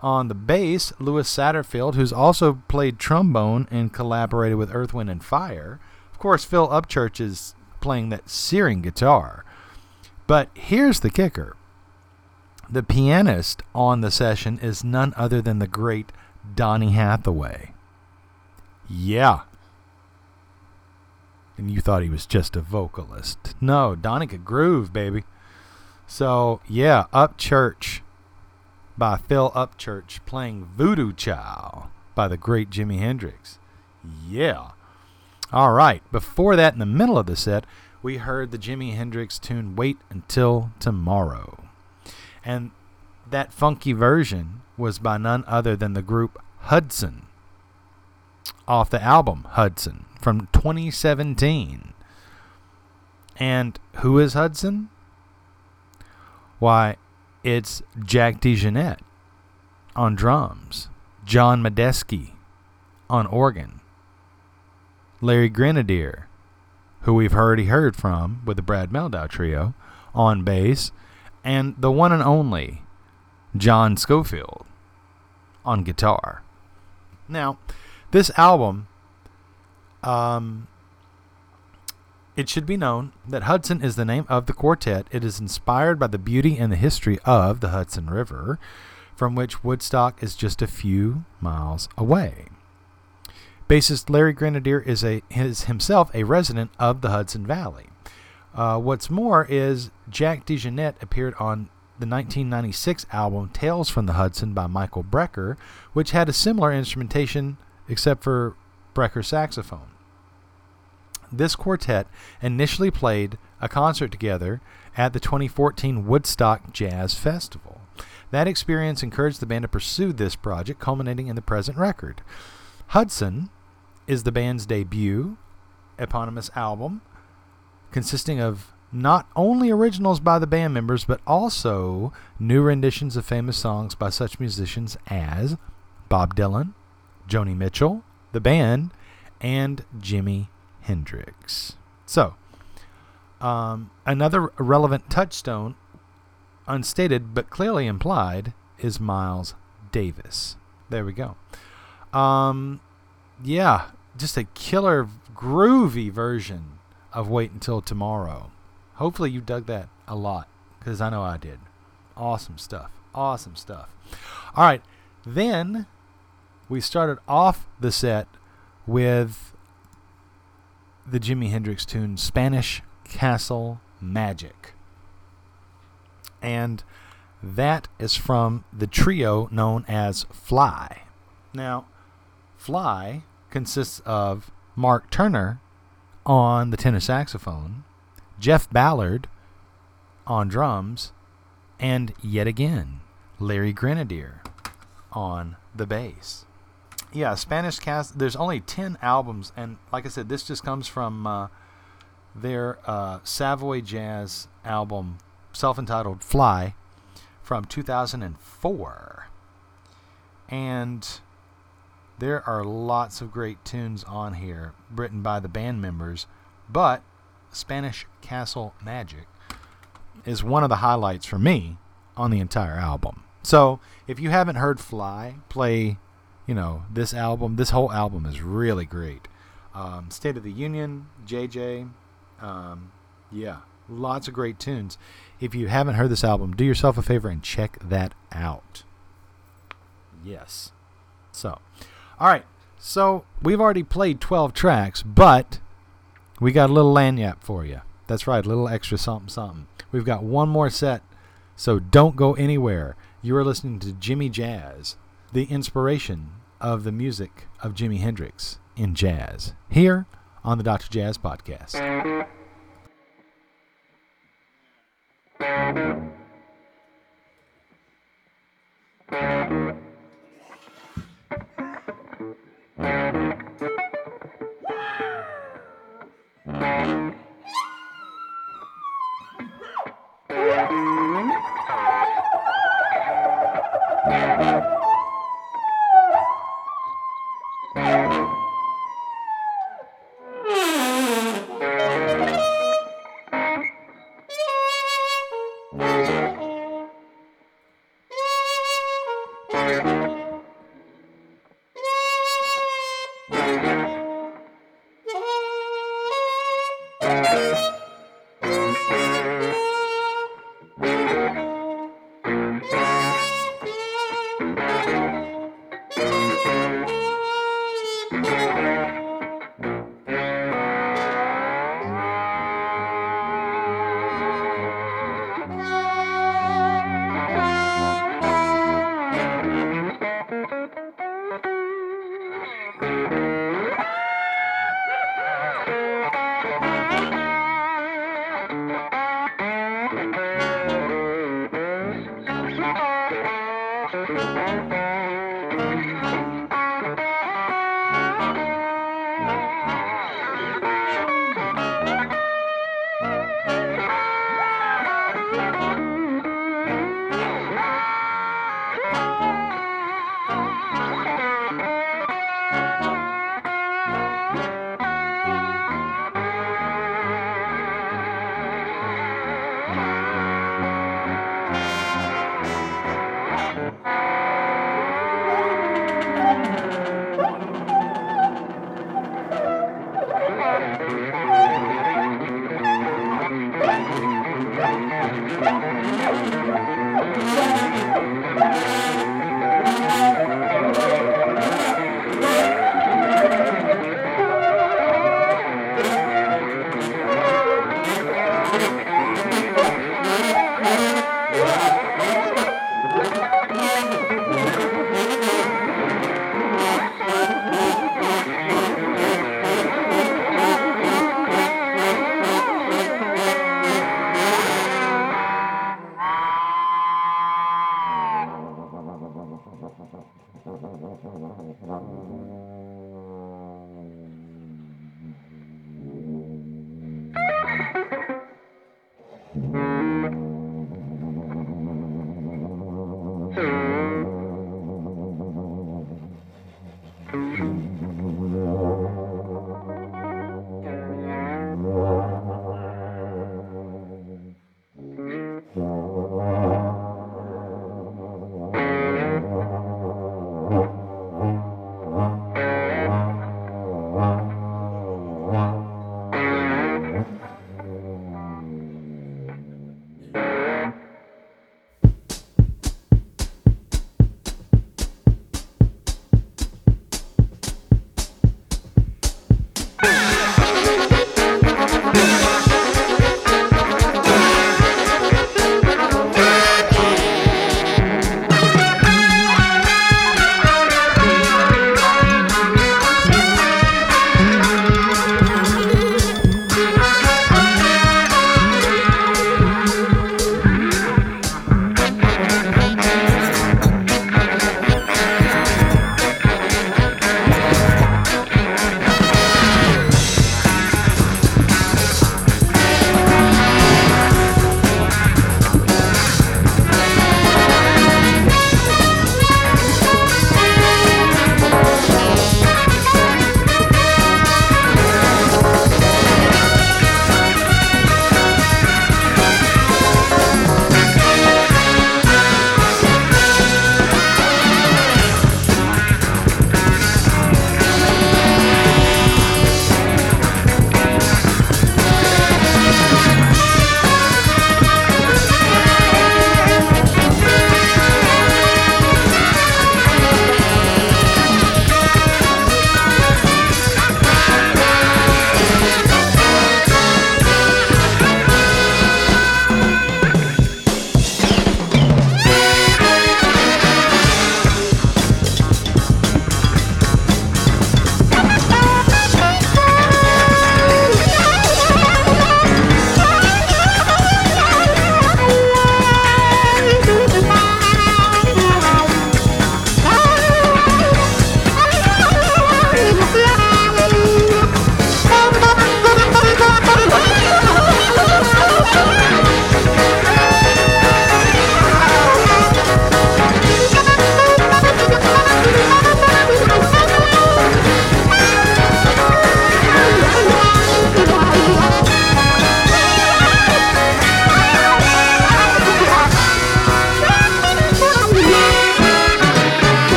On the bass, Louis Satterfield, who's also played trombone and collaborated with Earth, Wind, and Fire. Of course, Phil Upchurch is playing that searing guitar. But here's the kicker the pianist on the session is none other than the great Donny Hathaway. Yeah. And you thought he was just a vocalist. No, Donny could groove, baby. So, yeah, Upchurch by Phil Upchurch playing Voodoo Child by the great Jimi Hendrix. Yeah. All right. Before that, in the middle of the set, we heard the Jimi Hendrix tune Wait Until Tomorrow. And that funky version was by none other than the group Hudson off the album Hudson from 2017. And who is Hudson? Why, it's Jack DeJohnette on drums, John Medeski on organ, Larry Grenadier, who we've already heard from with the Brad Mehldau trio, on bass, and the one and only John Scofield on guitar. Now, this album, um, it should be known that Hudson is the name of the quartet. It is inspired by the beauty and the history of the Hudson River, from which Woodstock is just a few miles away. Bassist Larry Grenadier is, a, is himself a resident of the Hudson Valley. Uh, what's more is Jack DeJohnette appeared on the 1996 album Tales from the Hudson by Michael Brecker, which had a similar instrumentation except for Brecker's saxophone. This quartet initially played a concert together at the 2014 Woodstock Jazz Festival. That experience encouraged the band to pursue this project, culminating in the present record. Hudson is the band's debut eponymous album, consisting of not only originals by the band members, but also new renditions of famous songs by such musicians as Bob Dylan, Joni Mitchell, the band, and Jimi Hendrix. So, um, another relevant touchstone, unstated but clearly implied, is Miles Davis. There we go. Um, yeah, just a killer, groovy version of Wait Until Tomorrow. Hopefully, you dug that a lot because I know I did. Awesome stuff. Awesome stuff. All right, then we started off the set with the Jimi Hendrix tune Spanish Castle Magic. And that is from the trio known as Fly. Now, Fly consists of Mark Turner on the tenor saxophone, Jeff Ballard on drums, and yet again, Larry Grenadier on the bass. Yeah, Spanish cast. There's only 10 albums, and like I said, this just comes from uh, their uh, Savoy Jazz album, self entitled Fly, from 2004. And there are lots of great tunes on here written by the band members, but Spanish Castle Magic is one of the highlights for me on the entire album. So, if you haven't heard Fly play you know, this album, this whole album is really great. Um, State of the Union, JJ, um, yeah, lots of great tunes. If you haven't heard this album, do yourself a favor and check that out. Yes. So, all right. So we've already played 12 tracks, but we got a little lagniappe for you. That's right, a little extra something something. We've got one more set, so don't go anywhere. You are listening to Jimi Jazz, the inspiration of the music of Jimi Hendrix in jazz here on the Dr. Jazz Podcast. Thank you.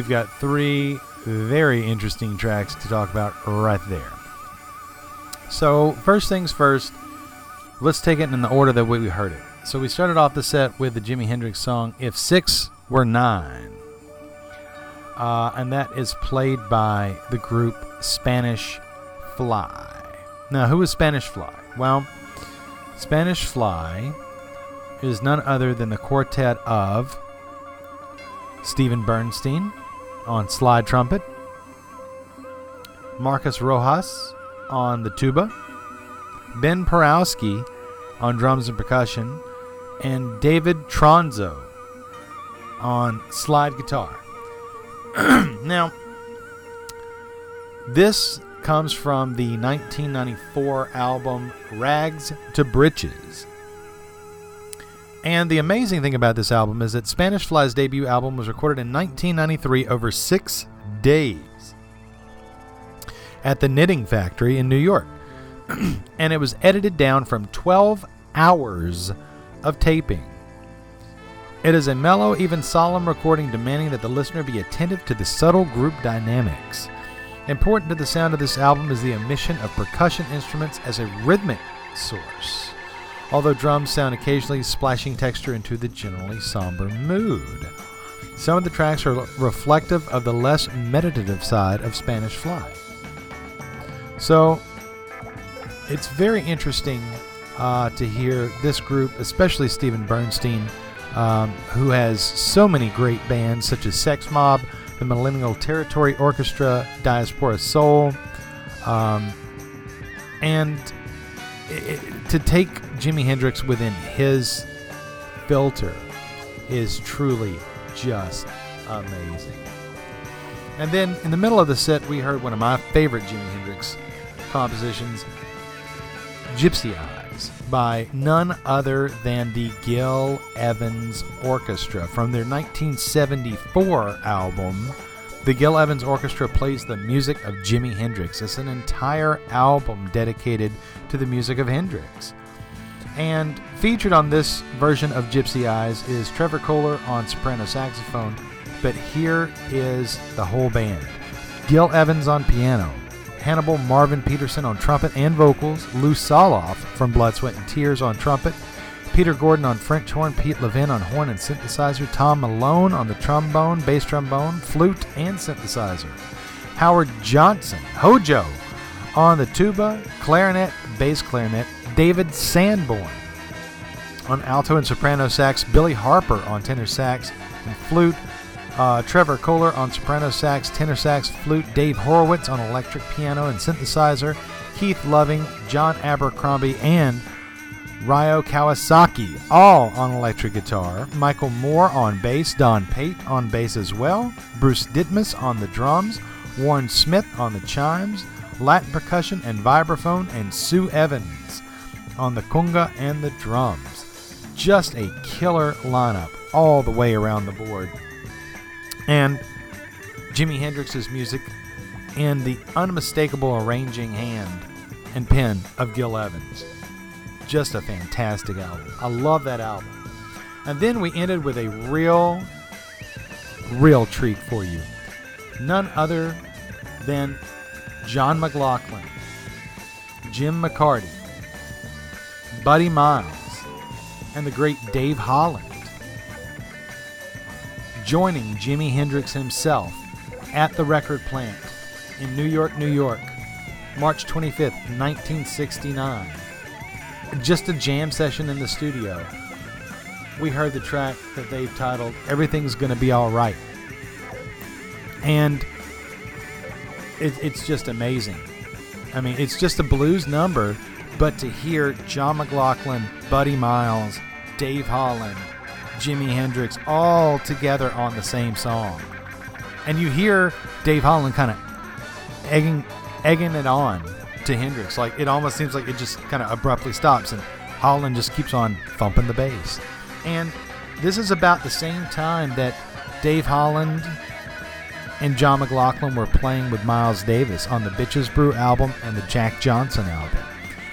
We've got three very interesting tracks to talk about right there. So, first things first, let's take it in the order that we heard it. So, we started off the set with the Jimi Hendrix song If Six Were Nine. Uh, and that is played by the group Spanish Fly. Now, who is Spanish Fly? Well, Spanish Fly is none other than the quartet of Steven Bernstein on slide trumpet, Marcus Rojas on the tuba, Ben Perowsky on drums and percussion, and David Tronzo on slide guitar. now, this comes from the 1994 album Rags to Britches. And the amazing thing about this album is that Spanish Fly's debut album was recorded in 1993 over six days at the Knitting Factory in New York. and it was edited down from 12 hours of taping. It is a mellow, even solemn recording demanding that the listener be attentive to the subtle group dynamics. Important to the sound of this album is the omission of percussion instruments as a rhythmic source, although drums sound occasionally splashing texture into the generally somber mood. Some of the tracks are reflective of the less meditative side of Spanish Fly. So, it's very interesting uh, to hear this group, especially Steven Bernstein, um, who has so many great bands such as Sex Mob, the Millennial Territory Orchestra, Diaspora Soul, um, and to take Jimi Hendrix within his filter is truly just amazing. And then in the middle of the set, we heard one of my favorite Jimi Hendrix compositions, Gypsy Eyes, by none other than the Gil Evans Orchestra from their 1974 album. The Gil Evans Orchestra plays the music of Jimi Hendrix. It's an entire album dedicated to the music of Hendrix. And featured on this version of Gypsy Eyes is Trevor Koehler on soprano saxophone, but here is the whole band Gil Evans on piano, Hannibal Marvin Peterson on trumpet and vocals, Lew Soloff from Blood, Sweat, and Tears on trumpet, Peter Gordon on French horn, Pete Levin on horn and synthesizer, Tom Malone on the trombone, bass trombone, flute, and synthesizer, Howard Johnson, Hojo, on the tuba, clarinet, bass clarinet, David Sanborn on alto and soprano sax, Billy Harper on tenor sax and flute, uh, Trevor Koehler on soprano sax, tenor sax, flute, Dave Horowitz on electric piano and synthesizer, Keith Loving, John Abercrombie, and Ryo Kawasaki, all on electric guitar, Michael Moore on bass, Don Pate on bass as well, Bruce Ditmas on the drums, Warren Smith on the chimes, Latin percussion and vibraphone, and Sue Evans on the conga and the drums. Just a killer lineup all the way around the board. And Jimi Hendrix's music and the unmistakable arranging hand and pen of Gil Evans. Just a fantastic album. I love that album. And then we ended with a real, real treat for you. None other than John McLaughlin, Jim McCarty, Buddy Miles, and the great Dave Holland joining Jimi Hendrix himself at the record plant in New York, New York, March 25th, 1969. Just a jam session in the studio. We heard the track that they've titled Everything's Gonna Be Alright. And it, it's just amazing. I mean, it's just a blues number, but to hear John McLaughlin, Buddy Miles, Dave Holland, Jimi Hendrix all together on the same song. And you hear Dave Holland kind of egging, egging it on to Hendrix. Like it almost seems like it just kind of abruptly stops, and Holland just keeps on thumping the bass. And this is about the same time that Dave Holland and John McLaughlin were playing with Miles Davis on the Bitches Brew album and the Jack Johnson album.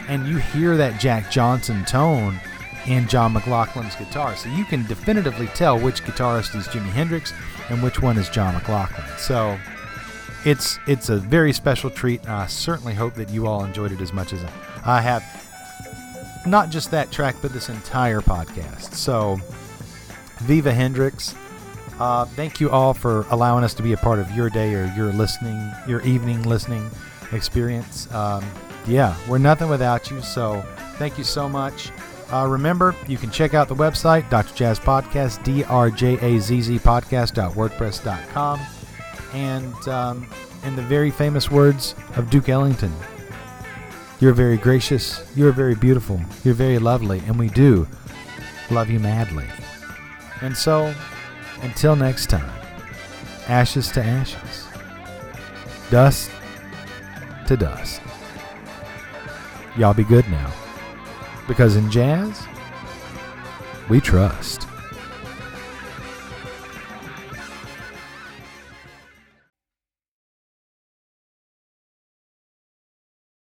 And you hear that Jack Johnson tone in John McLaughlin's guitar. So you can definitively tell which guitarist is Jimi Hendrix and which one is John McLaughlin. So it's it's a very special treat. And I certainly hope that you all enjoyed it as much as I have. Not just that track, but this entire podcast. So, Viva Hendrix. Uh, thank you all for allowing us to be a part of your day or your listening, your evening listening experience. Um, yeah, we're nothing without you. So, thank you so much. Uh, remember, you can check out the website, Dr. Jazz Podcast, D-R-J-A-Z-Z podcast.wordpress.com. And um, in the very famous words of Duke Ellington, you're very gracious, you're very beautiful, you're very lovely, and we do love you madly. And so, until next time, ashes to ashes, dust to dust. Y'all be good now. Because in jazz, we trust.